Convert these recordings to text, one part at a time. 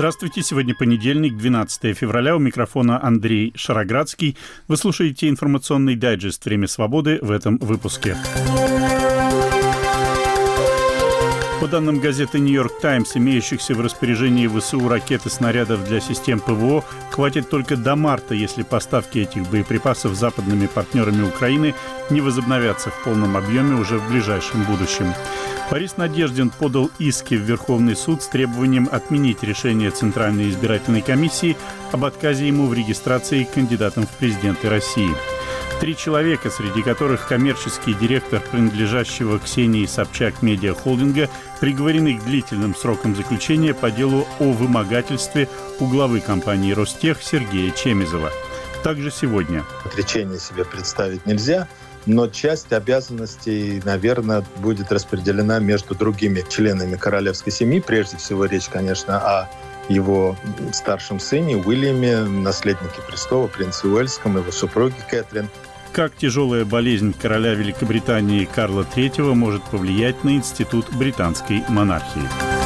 Здравствуйте, сегодня понедельник, 12 февраля, у микрофона Андрей Шароградский. Вы слушаете информационный дайджест «Время свободы» в этом выпуске. По данным газеты «Нью-Йорк Таймс», имеющихся в распоряжении ВСУ ракет и снарядов для систем ПВО хватит только до марта, если поставки этих боеприпасов западными партнерами Украины не возобновятся в полном объеме уже в ближайшем будущем. Борис Надеждин подал иски в Верховный суд с требованием отменить решение Центральной избирательной комиссии об отказе ему в регистрации кандидатом в президенты России. Три человека, среди которых коммерческий директор принадлежащего Ксении Собчак Медиа Холдинга, приговорены к длительным срокам заключения по делу о вымогательстве у главы компании «Ростех» Сергея Чемизова. Также сегодня. Отречение себе представить нельзя, но часть обязанностей, наверное, будет распределена между другими членами королевской семьи. Прежде всего речь, конечно, о его старшем сыне Уильяме, наследнике престола, принце Уэльском, его супруге Кэтрин. Как тяжелая болезнь короля Великобритании Карла III может повлиять на институт британской монархии?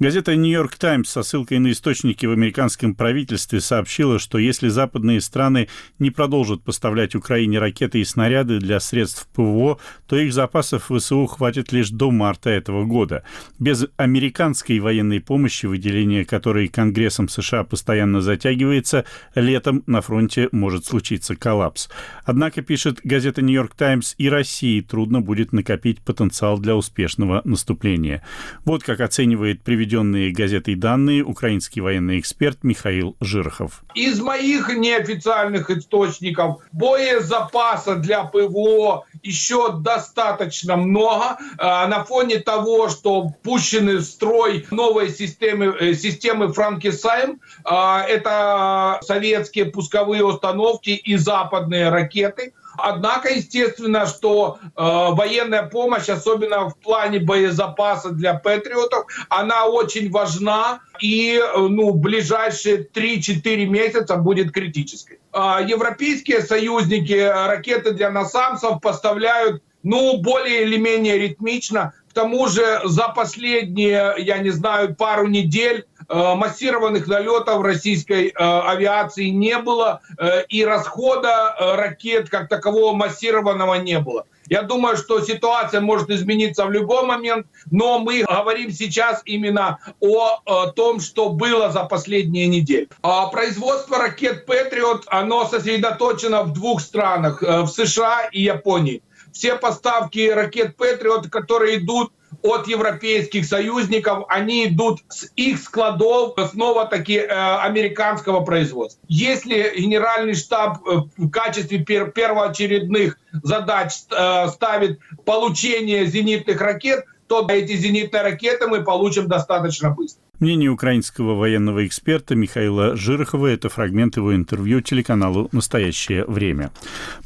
Газета «Нью-Йорк Таймс» со ссылкой на источники в американском правительстве сообщила, что если западные страны не продолжат поставлять Украине ракеты и снаряды для средств ПВО, то их запасов ВСУ хватит лишь до марта этого года. Без американской военной помощи, выделение которой Конгрессом США постоянно затягивается, летом на фронте может случиться коллапс. Однако, пишет газета «Нью-Йорк Таймс», и России трудно будет накопить потенциал для успешного наступления. Вот как оценивает приведение приведенные газетой данные украинский военный эксперт Михаил Жирохов. Из моих неофициальных источников боезапаса для ПВО еще достаточно много. А, на фоне того, что пущены в строй новые системы, э, системы Франкисайм, а, это советские пусковые установки и западные ракеты – Однако, естественно, что э, военная помощь, особенно в плане боезапаса для патриотов, она очень важна и э, ну, ближайшие 3-4 месяца будет критической. Э, европейские союзники ракеты для насамсов поставляют ну, более или менее ритмично. К тому же за последние, я не знаю, пару недель массированных налетов российской э, авиации не было, э, и расхода ракет как такового массированного не было. Я думаю, что ситуация может измениться в любой момент, но мы говорим сейчас именно о, о том, что было за последние недели. А производство ракет Patriot, оно сосредоточено в двух странах, в США и Японии. Все поставки ракет Patriot, которые идут от европейских союзников, они идут с их складов снова-таки э, американского производства. Если генеральный штаб э, в качестве пер первоочередных задач э, ставит получение зенитных ракет, то эти зенитные ракеты мы получим достаточно быстро. Мнение украинского военного эксперта Михаила Жирохова – это фрагмент его интервью телеканалу «Настоящее время».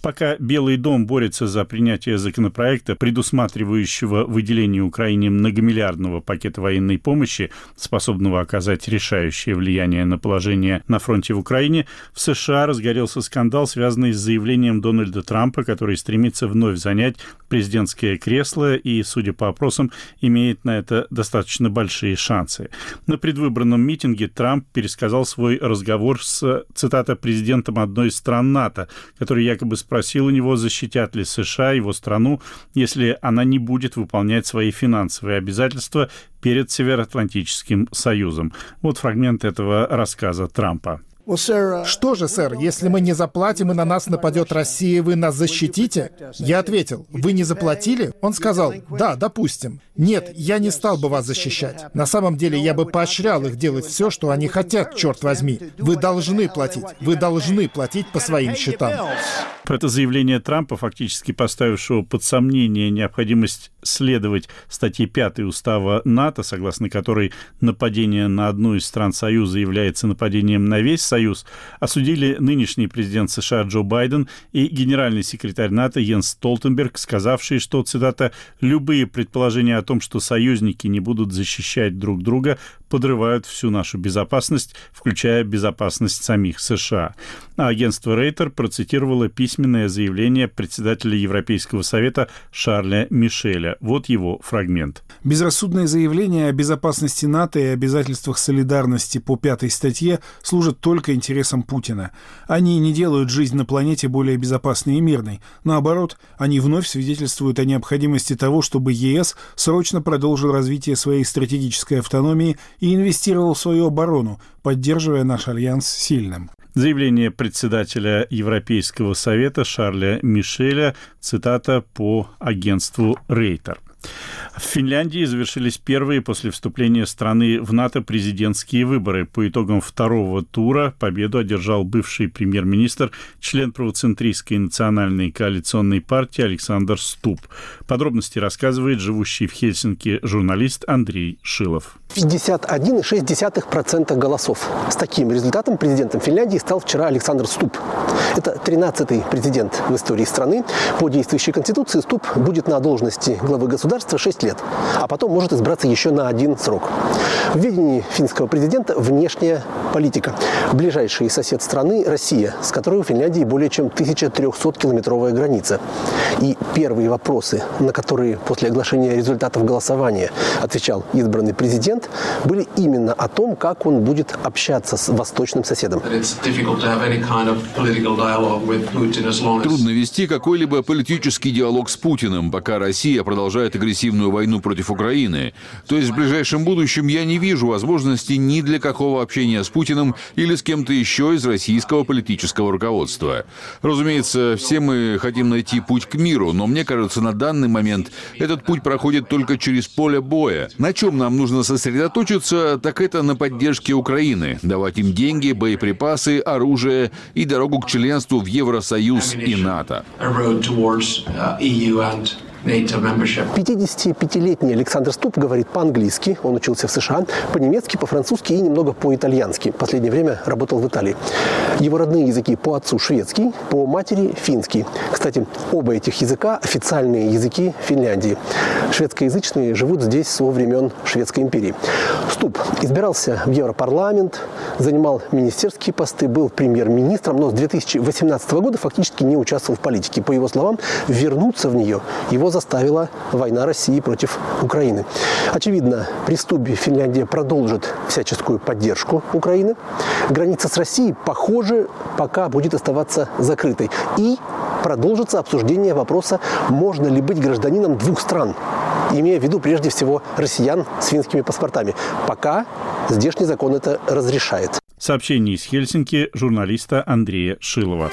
Пока Белый дом борется за принятие законопроекта, предусматривающего выделение Украине многомиллиардного пакета военной помощи, способного оказать решающее влияние на положение на фронте в Украине, в США разгорелся скандал, связанный с заявлением Дональда Трампа, который стремится вновь занять президентское кресло и, судя по опросам, имеет на это достаточно большие шансы. На предвыборном митинге Трамп пересказал свой разговор с, цитата, президентом одной из стран НАТО, который якобы спросил у него, защитят ли США его страну, если она не будет выполнять свои финансовые обязательства перед Североатлантическим Союзом. Вот фрагмент этого рассказа Трампа. Uh, Что же, сэр, если мы не заплатим и на нас нападет Россия, вы нас защитите? Я ответил, вы не заплатили? Он сказал, да, допустим. Нет, я не стал бы вас защищать. На самом деле я бы поощрял их делать все, что они хотят, черт возьми. Вы должны платить. Вы должны платить по своим счетам. Это заявление Трампа, фактически поставившего под сомнение необходимость следовать статье 5 Устава НАТО, согласно которой нападение на одну из стран Союза является нападением на весь Союз, осудили нынешний президент США Джо Байден и генеральный секретарь НАТО Йенс Столтенберг, сказавшие, что, цитата, «любые предположения о том, что союзники не будут защищать друг друга, подрывают всю нашу безопасность, включая безопасность самих США. А агентство Рейтер процитировало письменное заявление председателя Европейского совета Шарля Мишеля. Вот его фрагмент. Безрассудное заявление о безопасности НАТО и обязательствах солидарности по пятой статье служат только интересам Путина. Они не делают жизнь на планете более безопасной и мирной. Наоборот, они вновь свидетельствуют о необходимости того, чтобы ЕС срочно продолжил развитие своей стратегической автономии и инвестировал в свою оборону, поддерживая наш альянс сильным. Заявление председателя Европейского совета Шарля Мишеля, цитата по агентству Рейтер. В Финляндии завершились первые после вступления страны в НАТО президентские выборы. По итогам второго тура победу одержал бывший премьер-министр, член правоцентристской национальной коалиционной партии Александр Ступ. Подробности рассказывает живущий в Хельсинки журналист Андрей Шилов. 51,6% голосов. С таким результатом президентом Финляндии стал вчера Александр Ступ. Это 13-й президент в истории страны. По действующей конституции Ступ будет на должности главы государства 6 лет, а потом может избраться еще на один срок. В ведении финского президента внешняя политика. Ближайший сосед страны – Россия, с которой у Финляндии более чем 1300-километровая граница. И первые вопросы, на которые после оглашения результатов голосования отвечал избранный президент, были именно о том, как он будет общаться с восточным соседом. Трудно вести какой-либо политический диалог с Путиным, пока Россия продолжает агрессивную войну против Украины. То есть в ближайшем будущем я не вижу возможности ни для какого общения с Путиным или с кем-то еще из российского политического руководства. Разумеется, все мы хотим найти путь к миру, но мне кажется, на данный момент этот путь проходит только через поле боя. На чем нам нужно сосредоточиться, так это на поддержке Украины, давать им деньги, боеприпасы, оружие и дорогу к членству в Евросоюз и НАТО. 55-летний Александр Ступ говорит по-английски, он учился в США, по-немецки, по-французски и немного по-итальянски. Последнее время работал в Италии. Его родные языки по отцу шведский, по матери финский. Кстати, оба этих языка официальные языки Финляндии. Шведскоязычные живут здесь со времен Шведской империи. Ступ избирался в Европарламент, занимал министерские посты, был премьер-министром, но с 2018 года фактически не участвовал в политике. По его словам, вернуться в нее его заставила война России против Украины. Очевидно, при Стубе Финляндия продолжит всяческую поддержку Украины. Граница с Россией, похоже, пока будет оставаться закрытой. И продолжится обсуждение вопроса, можно ли быть гражданином двух стран, имея в виду прежде всего россиян с финскими паспортами. Пока здешний закон это разрешает. Сообщение из Хельсинки журналиста Андрея Шилова.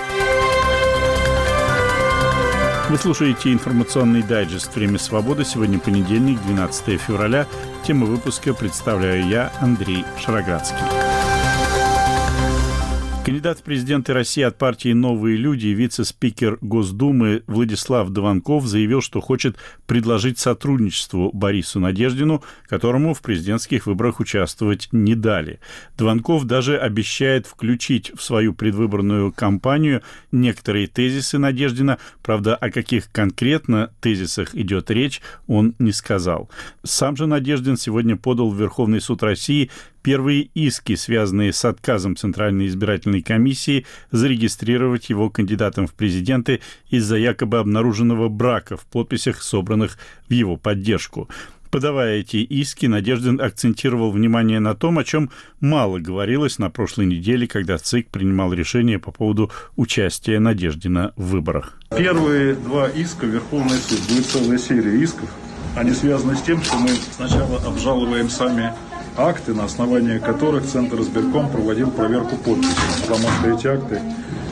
Вы слушаете информационный дайджест «Время свободы». Сегодня понедельник, 12 февраля. Тему выпуска представляю я, Андрей Шароградский. Кандидат в президенты России от партии «Новые люди» вице-спикер Госдумы Владислав Дованков заявил, что хочет предложить сотрудничество Борису Надеждину, которому в президентских выборах участвовать не дали. Дованков даже обещает включить в свою предвыборную кампанию некоторые тезисы Надеждина, правда, о каких конкретно тезисах идет речь, он не сказал. Сам же Надеждин сегодня подал в Верховный суд России первые иски, связанные с отказом Центральной избирательной комиссии зарегистрировать его кандидатом в президенты из-за якобы обнаруженного брака в подписях, собранных в его поддержку. Подавая эти иски, Надеждин акцентировал внимание на том, о чем мало говорилось на прошлой неделе, когда ЦИК принимал решение по поводу участия Надеждина в выборах. Первые два иска Верховный суд, будет целая серия исков. Они связаны с тем, что мы сначала обжалуем сами акты, на основании которых Центр избирком проводил проверку подписей, потому что эти акты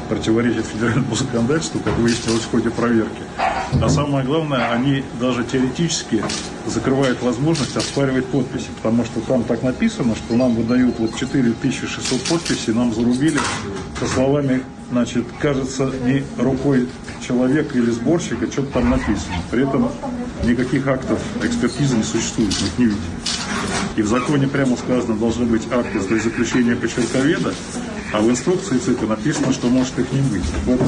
противоречат федеральному законодательству, как выяснилось в ходе проверки. А самое главное, они даже теоретически закрывают возможность оспаривать подписи, потому что там так написано, что нам выдают вот 4600 подписей, нам зарубили со словами, значит, кажется, не рукой человека или сборщика, что-то там написано. При этом никаких актов экспертизы не существует, мы их не видим. И в законе прямо сказано, должны быть акты для заключения почерковеда, а в инструкции ЦИКа написано, что может их не быть. В этом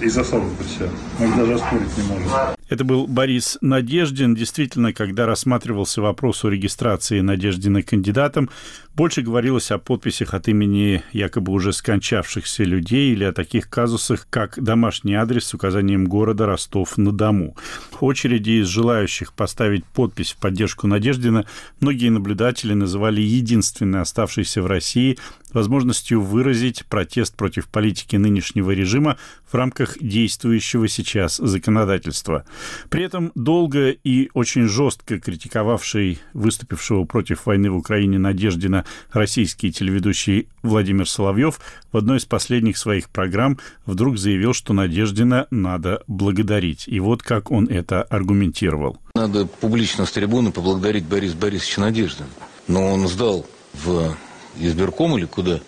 и засада вся. Мы их даже оспорить не можем. Это был Борис Надеждин. Действительно, когда рассматривался вопрос о регистрации Надеждина кандидатом, больше говорилось о подписях от имени якобы уже скончавшихся людей или о таких казусах, как домашний адрес с указанием города Ростов-на-Дому. Очереди из желающих поставить подпись в поддержку Надеждина многие наблюдатели называли единственной оставшейся в России возможностью выразить протест против политики нынешнего режима в рамках действующего сейчас законодательства. При этом долго и очень жестко критиковавший выступившего против войны в Украине Надеждина российский телеведущий Владимир Соловьев в одной из последних своих программ вдруг заявил, что Надеждина надо благодарить. И вот как он это аргументировал. Надо публично с трибуны поблагодарить Бориса Борисовича Надеждина. Но он сдал в избирком или куда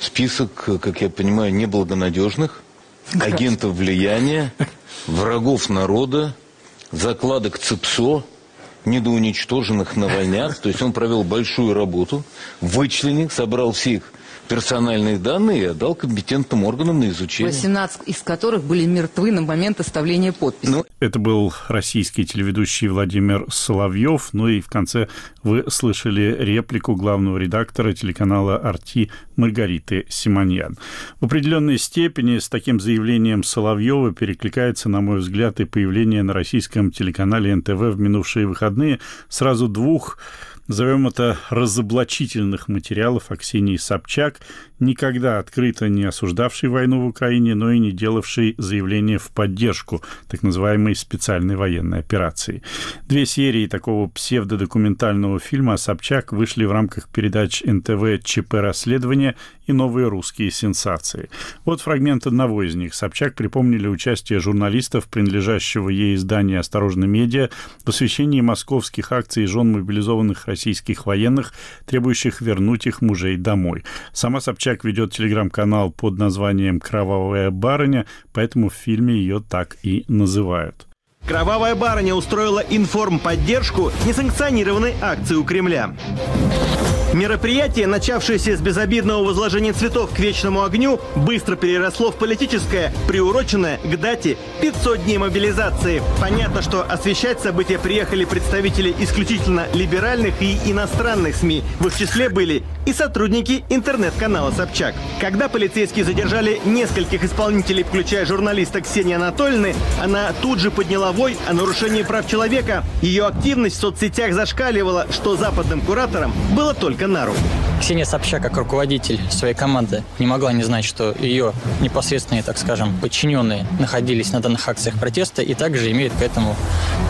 список, как я понимаю, неблагонадежных, агентов влияния, врагов народа, закладок ЦИПСО, недоуничтоженных навальнят. То есть он провел большую работу, вычленил, собрал всех персональные данные и отдал компетентным органам на изучение. 18 из которых были мертвы на момент оставления подписи. Ну, это был российский телеведущий Владимир Соловьев. Ну и в конце вы слышали реплику главного редактора телеканала «Арти» Маргариты Симоньян. В определенной степени с таким заявлением Соловьева перекликается, на мой взгляд, и появление на российском телеканале НТВ в минувшие выходные сразу двух назовем это, разоблачительных материалов о Ксении Собчак, никогда открыто не осуждавший войну в Украине, но и не делавший заявления в поддержку так называемой специальной военной операции. Две серии такого псевдодокументального фильма о Собчак вышли в рамках передач НТВ «ЧП расследования» и «Новые русские сенсации». Вот фрагмент одного из них. Собчак припомнили участие журналистов, принадлежащего ей издания «Осторожно медиа», в освещении московских акций жен мобилизованных российских военных, требующих вернуть их мужей домой. Сама Собчак ведет телеграм-канал под названием «Кровавая барыня», поэтому в фильме ее так и называют. Кровавая барыня устроила информподдержку несанкционированной акции у Кремля. Мероприятие, начавшееся с безобидного возложения цветов к вечному огню, быстро переросло в политическое, приуроченное к дате 500 дней мобилизации. Понятно, что освещать события приехали представители исключительно либеральных и иностранных СМИ. В их числе были и сотрудники интернет-канала «Собчак». Когда полицейские задержали нескольких исполнителей, включая журналиста Ксении Анатольевны, она тут же подняла вой о нарушении прав человека. Ее активность в соцсетях зашкаливала, что западным кураторам было только руку. Ксения Собчак, как руководитель своей команды, не могла не знать, что ее непосредственные, так скажем, подчиненные находились на данных акциях протеста и также имеют к этому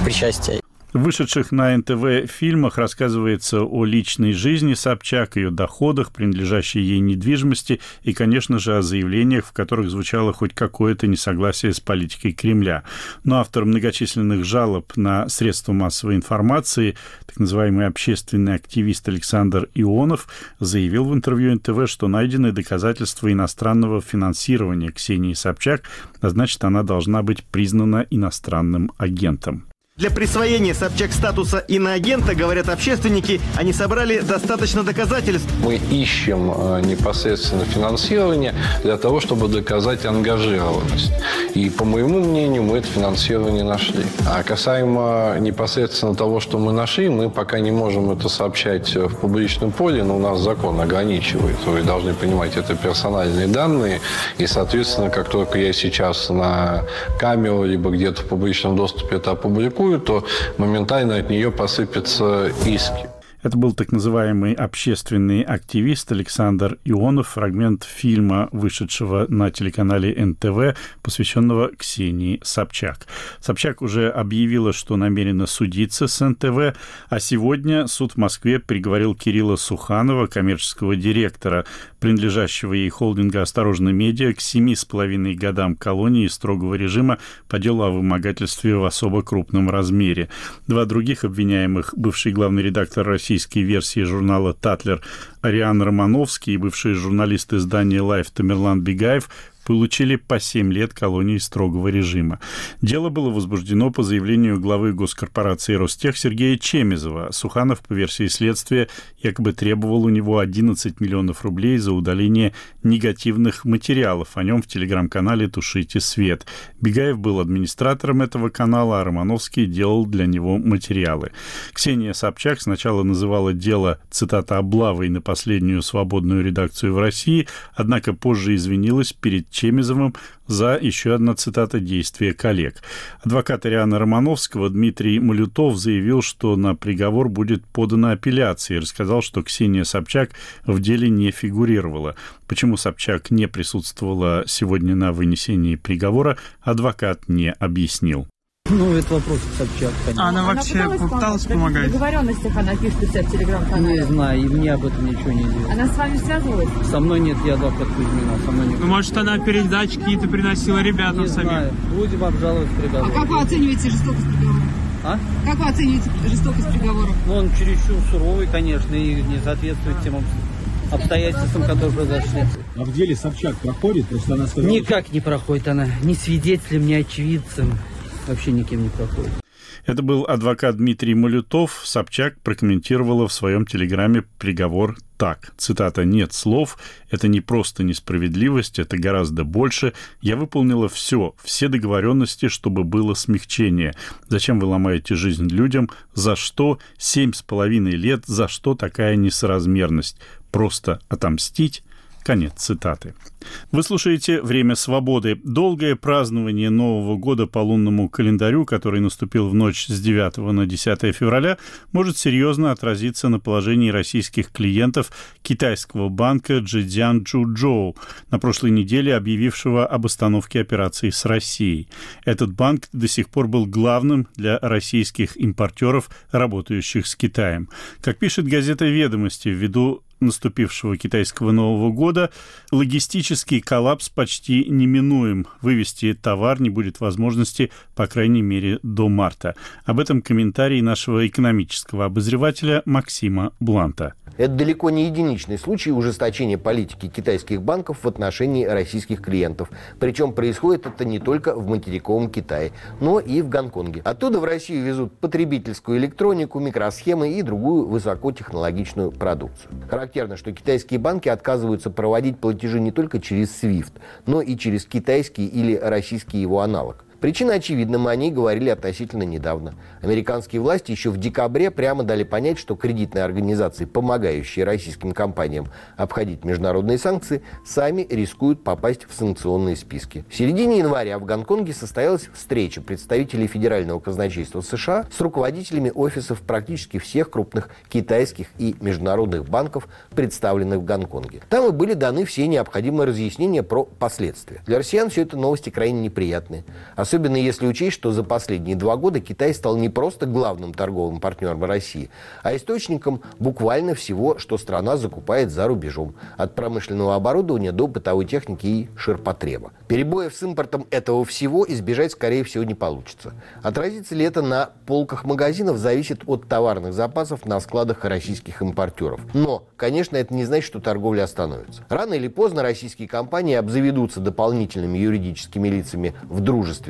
причастие. В вышедших на НТВ фильмах рассказывается о личной жизни Собчак, ее доходах, принадлежащей ей недвижимости и, конечно же, о заявлениях, в которых звучало хоть какое-то несогласие с политикой Кремля. Но автор многочисленных жалоб на средства массовой информации, так называемый общественный активист Александр Ионов, заявил в интервью НТВ, что найдены доказательства иностранного финансирования Ксении Собчак, а значит, она должна быть признана иностранным агентом. Для присвоения Собчак статуса иноагента, говорят общественники, они собрали достаточно доказательств. Мы ищем э, непосредственно финансирование для того, чтобы доказать ангажированность. И, по моему мнению, мы это финансирование нашли. А касаемо непосредственно того, что мы нашли, мы пока не можем это сообщать в публичном поле, но у нас закон ограничивает. Вы должны понимать, это персональные данные. И, соответственно, как только я сейчас на камеру либо где-то в публичном доступе это опубликую, публикую, то моментально от нее посыпятся иски. Это был так называемый общественный активист Александр Ионов, фрагмент фильма, вышедшего на телеканале НТВ, посвященного Ксении Собчак. Собчак уже объявила, что намерена судиться с НТВ, а сегодня суд в Москве приговорил Кирилла Суханова, коммерческого директора, принадлежащего ей холдинга «Осторожно медиа», к семи с половиной годам колонии строгого режима по делу о вымогательстве в особо крупном размере. Два других обвиняемых, бывший главный редактор российской версии журнала «Tatler» Ариан Романовский и бывший журналист издания «Life» Тамерлан Бегаев получили по 7 лет колонии строгого режима. Дело было возбуждено по заявлению главы госкорпорации Ростех Сергея Чемизова. Суханов, по версии следствия, якобы требовал у него 11 миллионов рублей за удаление негативных материалов о нем в телеграм-канале «Тушите свет». Бегаев был администратором этого канала, а Романовский делал для него материалы. Ксения Собчак сначала называла дело, цитата, «облавой на последнюю свободную редакцию в России», однако позже извинилась перед Чемизовым за еще одна цитата действия коллег. Адвокат Ириана Романовского Дмитрий Малютов заявил, что на приговор будет подана апелляция и рассказал, что Ксения Собчак в деле не фигурировала. Почему Собчак не присутствовала сегодня на вынесении приговора, адвокат не объяснил. Ну, это вопрос к Собчак, конечно. А она вообще она пыталась, пыталась помогать? В договоренностях она пишет у себя в телеграм-канале. Не знаю, и мне об этом ничего не известно. Она с вами связывалась? Со мной нет, я адвокат Кузьмина, со мной нет. Ну, может, она передачи какие-то приносила ребятам не самим? знаю, будем обжаловать приговор. А как вы оцениваете жестокость приговора? А? Как вы оцениваете жестокость приговора? Ну, он чересчур суровый, конечно, и не соответствует тем обстоятельствам, которые произошли. А в деле Собчак проходит? Просто она сказала... Никак не проходит она. Ни свидетелем, ни очевидцем вообще никем не проходит. Это был адвокат Дмитрий Малютов. Собчак прокомментировала в своем телеграме приговор так. Цитата «Нет слов. Это не просто несправедливость, это гораздо больше. Я выполнила все, все договоренности, чтобы было смягчение. Зачем вы ломаете жизнь людям? За что? Семь с половиной лет. За что такая несоразмерность? Просто отомстить?» Конец цитаты. Вы слушаете «Время свободы». Долгое празднование Нового года по лунному календарю, который наступил в ночь с 9 на 10 февраля, может серьезно отразиться на положении российских клиентов китайского банка Джидзян Чжоу, на прошлой неделе объявившего об остановке операций с Россией. Этот банк до сих пор был главным для российских импортеров, работающих с Китаем. Как пишет газета «Ведомости», ввиду наступившего китайского Нового года, логистический коллапс почти неминуем. Вывести товар не будет возможности, по крайней мере, до марта. Об этом комментарий нашего экономического обозревателя Максима Бланта. Это далеко не единичный случай ужесточения политики китайских банков в отношении российских клиентов. Причем происходит это не только в материковом Китае, но и в Гонконге. Оттуда в Россию везут потребительскую электронику, микросхемы и другую высокотехнологичную продукцию. Что китайские банки отказываются проводить платежи не только через SWIFT, но и через китайский или российский его аналог. Причина очевидна, мы о ней говорили относительно недавно. Американские власти еще в декабре прямо дали понять, что кредитные организации, помогающие российским компаниям обходить международные санкции, сами рискуют попасть в санкционные списки. В середине января в Гонконге состоялась встреча представителей Федерального казначейства США с руководителями офисов практически всех крупных китайских и международных банков, представленных в Гонконге. Там и были даны все необходимые разъяснения про последствия. Для россиян все это новости крайне неприятные. Особенно если учесть, что за последние два года Китай стал не просто главным торговым партнером России, а источником буквально всего, что страна закупает за рубежом. От промышленного оборудования до бытовой техники и ширпотреба. Перебоев с импортом этого всего избежать, скорее всего, не получится. Отразится ли это на полках магазинов, зависит от товарных запасов на складах российских импортеров. Но, конечно, это не значит, что торговля остановится. Рано или поздно российские компании обзаведутся дополнительными юридическими лицами в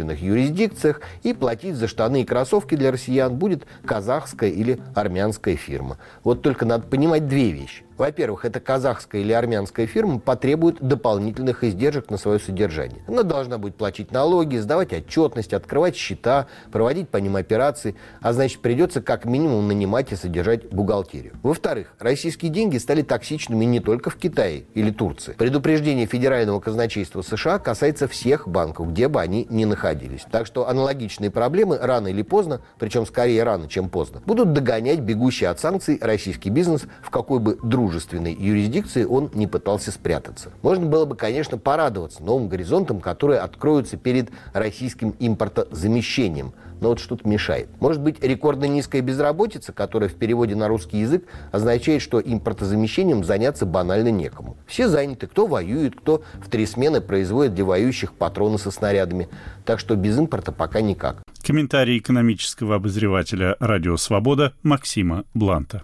дружественных юрисдикциях, и платить за штаны и кроссовки для россиян будет казахская или армянская фирма. Вот только надо понимать две вещи. Во-первых, эта казахская или армянская фирма потребует дополнительных издержек на свое содержание. Она должна будет платить налоги, сдавать отчетность, открывать счета, проводить по ним операции, а значит придется как минимум нанимать и содержать бухгалтерию. Во-вторых, российские деньги стали токсичными не только в Китае или Турции. Предупреждение Федерального казначейства США касается всех банков, где бы они ни находились. Так что аналогичные проблемы рано или поздно, причем скорее рано, чем поздно, будут догонять бегущий от санкций российский бизнес в какой бы друг дружественной юрисдикции он не пытался спрятаться. Можно было бы, конечно, порадоваться новым горизонтам, которые откроются перед российским импортозамещением. Но вот что-то мешает. Может быть, рекордно низкая безработица, которая в переводе на русский язык означает, что импортозамещением заняться банально некому. Все заняты, кто воюет, кто в три смены производит для воюющих патроны со снарядами. Так что без импорта пока никак. Комментарий экономического обозревателя «Радио Свобода» Максима Бланта.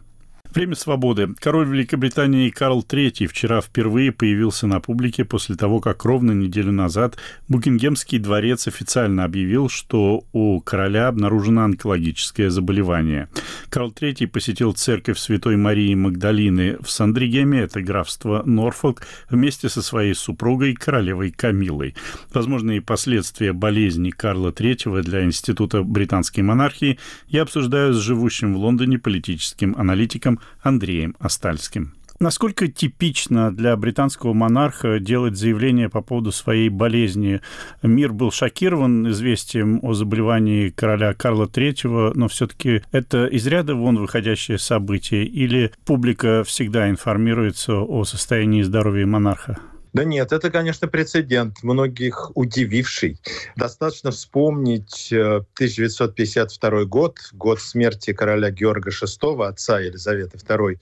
Время свободы. Король Великобритании Карл III вчера впервые появился на публике после того, как ровно неделю назад Букингемский дворец официально объявил, что у короля обнаружено онкологическое заболевание. Карл III посетил церковь Святой Марии Магдалины в Сандригеме, это графство Норфолк, вместе со своей супругой, королевой Камилой. Возможные последствия болезни Карла III для Института британской монархии я обсуждаю с живущим в Лондоне политическим аналитиком Андреем Остальским. Насколько типично для британского монарха делать заявление по поводу своей болезни? Мир был шокирован известием о заболевании короля Карла III, но все-таки это из ряда вон выходящее событие или публика всегда информируется о состоянии здоровья монарха? Да нет, это, конечно, прецедент, многих удививший. Достаточно вспомнить 1952 э, год, год смерти короля Георга VI, отца Елизаветы II.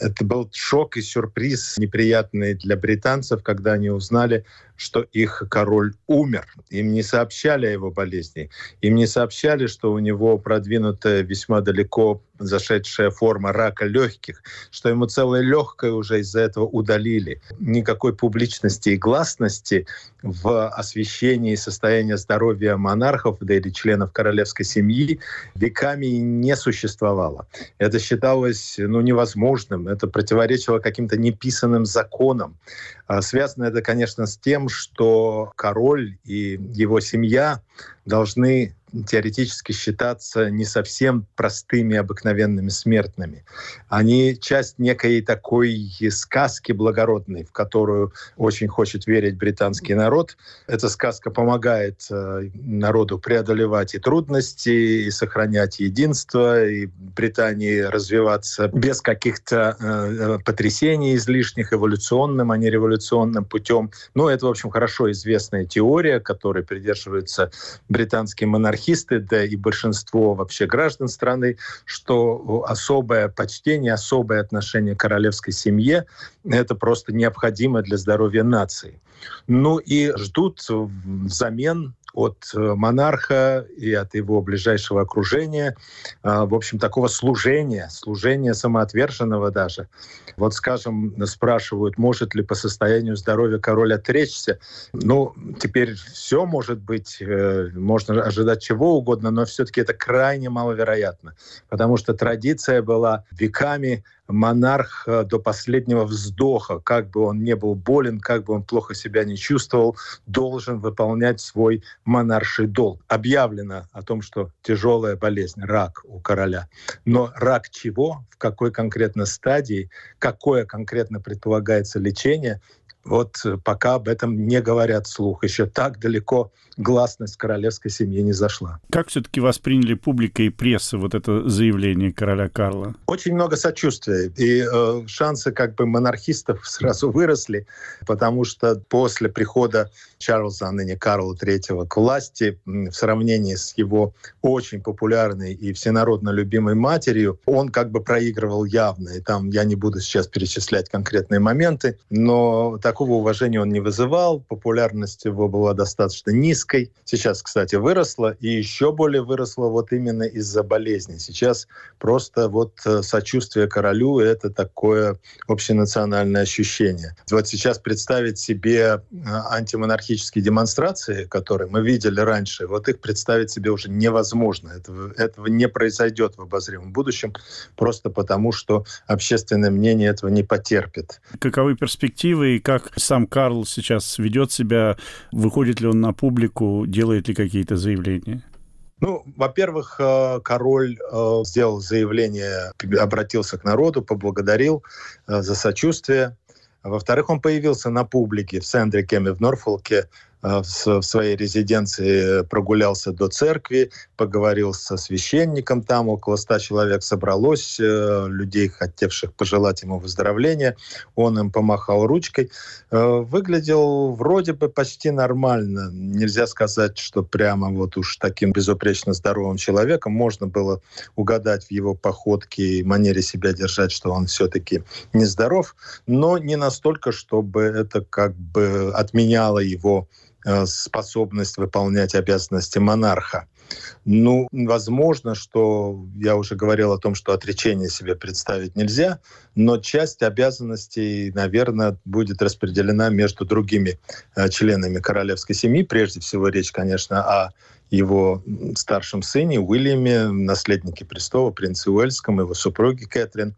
Это был шок и сюрприз неприятный для британцев, когда они узнали, что их король умер. Им не сообщали о его болезни. Им не сообщали, что у него продвинутая весьма далеко зашедшая форма рака легких, что ему целое легкое уже из-за этого удалили. Никакой публичности и гласности в освещении состояния здоровья монархов, да или членов королевской семьи веками не существовало. Это считалось ну, невозможным, это противоречило каким-то неписанным законам. А связано это, конечно, с тем, что король и его семья должны теоретически считаться не совсем простыми обыкновенными смертными. Они часть некой такой сказки благородной, в которую очень хочет верить британский народ. Эта сказка помогает э, народу преодолевать и трудности, и сохранять единство, и Британии развиваться без каких-то э, э потрясений излишних эволюционным, а не революционным путем. Ну, это, в общем, хорошо известная теория, которой придерживаются британские монархи монархисты, да и большинство вообще граждан страны, что особое почтение, особое отношение к королевской семье — это просто необходимо для здоровья нации. Ну и ждут взамен от э, монарха и от его ближайшего окружения, а, в общем, такого служения, служения самоотверженного даже. Вот, скажем, спрашивают, может ли по состоянию здоровья король отречься. Ну, теперь все может быть, э, можно ожидать чего угодно, но все-таки это крайне маловероятно, потому что традиция была веками монарх э, до последнего вздоха, как бы он не был болен, как бы он плохо себя не чувствовал, должен выполнять свой монарший долг. Объявлено о том, что тяжелая болезнь, рак у короля. Но рак чего, в какой конкретно стадии, какое конкретно предполагается лечение, вот пока об этом не говорят слух. Еще так далеко гласность королевской семьи не зашла. Как все-таки восприняли публика и пресса вот это заявление короля Карла? Очень много сочувствия. И э, шансы как бы монархистов сразу выросли, потому что после прихода Чарльза, а ныне Карла III, к власти, в сравнении с его очень популярной и всенародно любимой матерью, он как бы проигрывал явно. И там я не буду сейчас перечислять конкретные моменты, но такого уважения он не вызывал, популярность его была достаточно низкой. Сейчас, кстати, выросла и еще более выросла вот именно из-за болезни. Сейчас просто вот э, сочувствие королю — это такое общенациональное ощущение. Вот сейчас представить себе э, антимонархические демонстрации, которые мы видели раньше, вот их представить себе уже невозможно. Этого, этого не произойдет в обозримом будущем, просто потому что общественное мнение этого не потерпит. Каковы перспективы и как сам Карл сейчас ведет себя? Выходит ли он на публику? Делает ли какие-то заявления? Ну, во-первых, э, король э, сделал заявление, обратился к народу, поблагодарил э, за сочувствие. Во-вторых, он появился на публике в Сендрикеме в Норфолке в своей резиденции прогулялся до церкви, поговорил со священником, там около ста человек собралось, э, людей, хотевших пожелать ему выздоровления. Он им помахал ручкой. Э, выглядел вроде бы почти нормально. Нельзя сказать, что прямо вот уж таким безупречно здоровым человеком можно было угадать в его походке и манере себя держать, что он все-таки нездоров, но не настолько, чтобы это как бы отменяло его Э, способность выполнять обязанности монарха. Ну, возможно, что я уже говорил о том, что отречение себе представить нельзя, но часть обязанностей, наверное, будет распределена между другими э, членами королевской семьи. Прежде всего речь, конечно, о его старшем сыне Уильяме, наследнике престола, принце Уэльском, его супруге Кэтрин.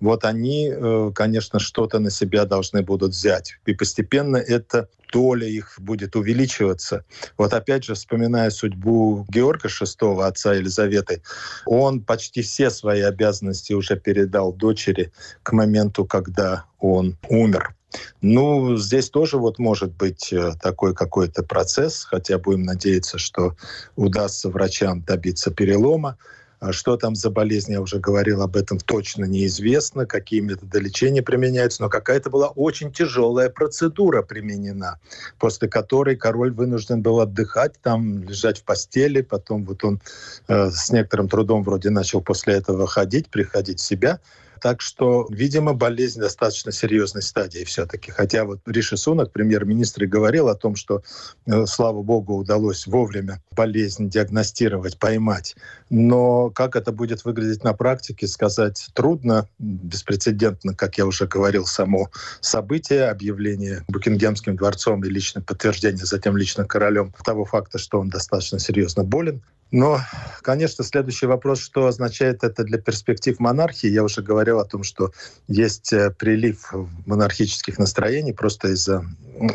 Вот они, э, конечно, что-то на себя должны будут взять. И постепенно эта доля их будет увеличиваться. Вот опять же, вспоминая судьбу Георга VI, отца Елизаветы, он почти все свои обязанности уже передал дочери к моменту, когда он умер. Ну, здесь тоже вот может быть э, такой какой-то процесс, хотя будем надеяться, что удастся врачам добиться перелома. А что там за болезнь, я уже говорил об этом, точно неизвестно, какие методы лечения применяются, но какая-то была очень тяжелая процедура применена, после которой король вынужден был отдыхать, там лежать в постели, потом вот он э, с некоторым трудом вроде начал после этого ходить, приходить в себя, так что, видимо, болезнь достаточно серьезной стадии все-таки. Хотя вот Риши Сунак, премьер-министр, говорил о том, что, э, слава богу, удалось вовремя болезнь диагностировать, поймать. Но как это будет выглядеть на практике, сказать трудно. Беспрецедентно, как я уже говорил, само событие, объявление Букингемским дворцом и личное подтверждение затем лично королем того факта, что он достаточно серьезно болен. Но, конечно, следующий вопрос, что означает это для перспектив монархии. Я уже говорил о том, что есть э, прилив монархических настроений просто из-за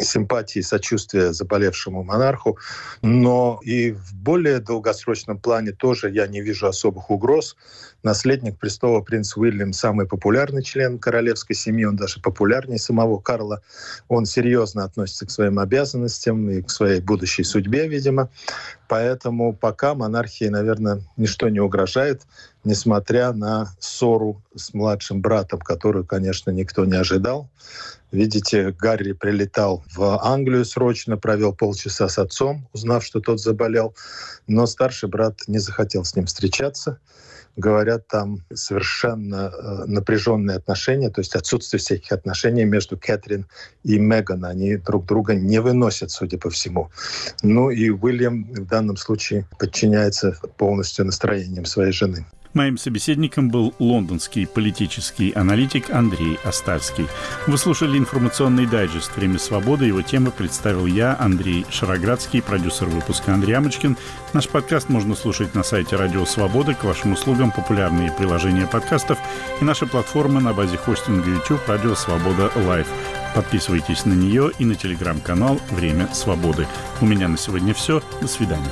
симпатии сочувствия заболевшему монарху. Но и в более долгосрочном плане тоже я не вижу особых угроз. Наследник престола принц Уильям самый популярный член королевской семьи, он даже популярнее самого Карла. Он серьезно относится к своим обязанностям и к своей будущей судьбе, видимо. Поэтому пока монархии, наверное, ничто не угрожает, несмотря на ссору с младшим братом, которую, конечно, никто не ожидал. Видите, Гарри прилетал в Англию срочно, провел полчаса с отцом, узнав, что тот заболел, но старший брат не захотел с ним встречаться говорят, там совершенно э, напряженные отношения, то есть отсутствие всяких отношений между Кэтрин и Меган. Они друг друга не выносят, судя по всему. Ну и Уильям в данном случае подчиняется полностью настроениям своей жены. Моим собеседником был лондонский политический аналитик Андрей Остальский. Вы слушали информационный дайджест «Время свободы». Его темы представил я, Андрей Шароградский, продюсер выпуска Андрей Амочкин. Наш подкаст можно слушать на сайте Радио Свобода. К вашим услугам популярные приложения подкастов и наши платформы на базе хостинга YouTube «Радио Свобода Лайв». Подписывайтесь на нее и на телеграм-канал «Время свободы». У меня на сегодня все. До свидания.